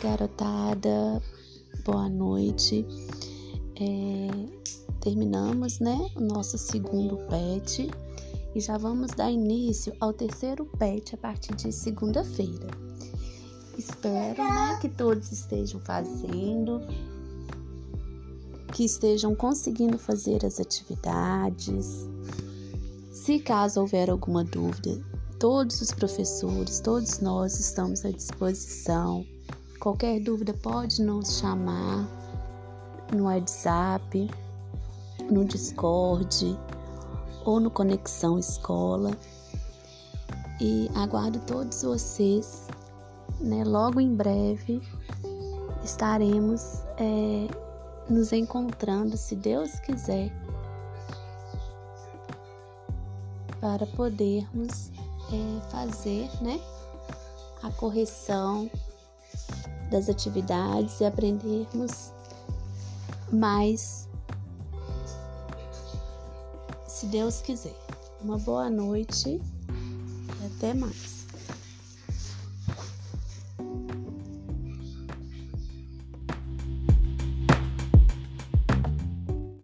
garotada. Boa noite. É, terminamos, né, o nosso segundo PET e já vamos dar início ao terceiro PET a partir de segunda-feira. Espero, né, que todos estejam fazendo, que estejam conseguindo fazer as atividades. Se caso houver alguma dúvida, todos os professores, todos nós estamos à disposição. Qualquer dúvida pode nos chamar no WhatsApp, no Discord ou no Conexão Escola. E aguardo todos vocês, né? Logo em breve estaremos é, nos encontrando, se Deus quiser, para podermos é, fazer, né? A correção das atividades e aprendermos mais, se Deus quiser. Uma boa noite e até mais.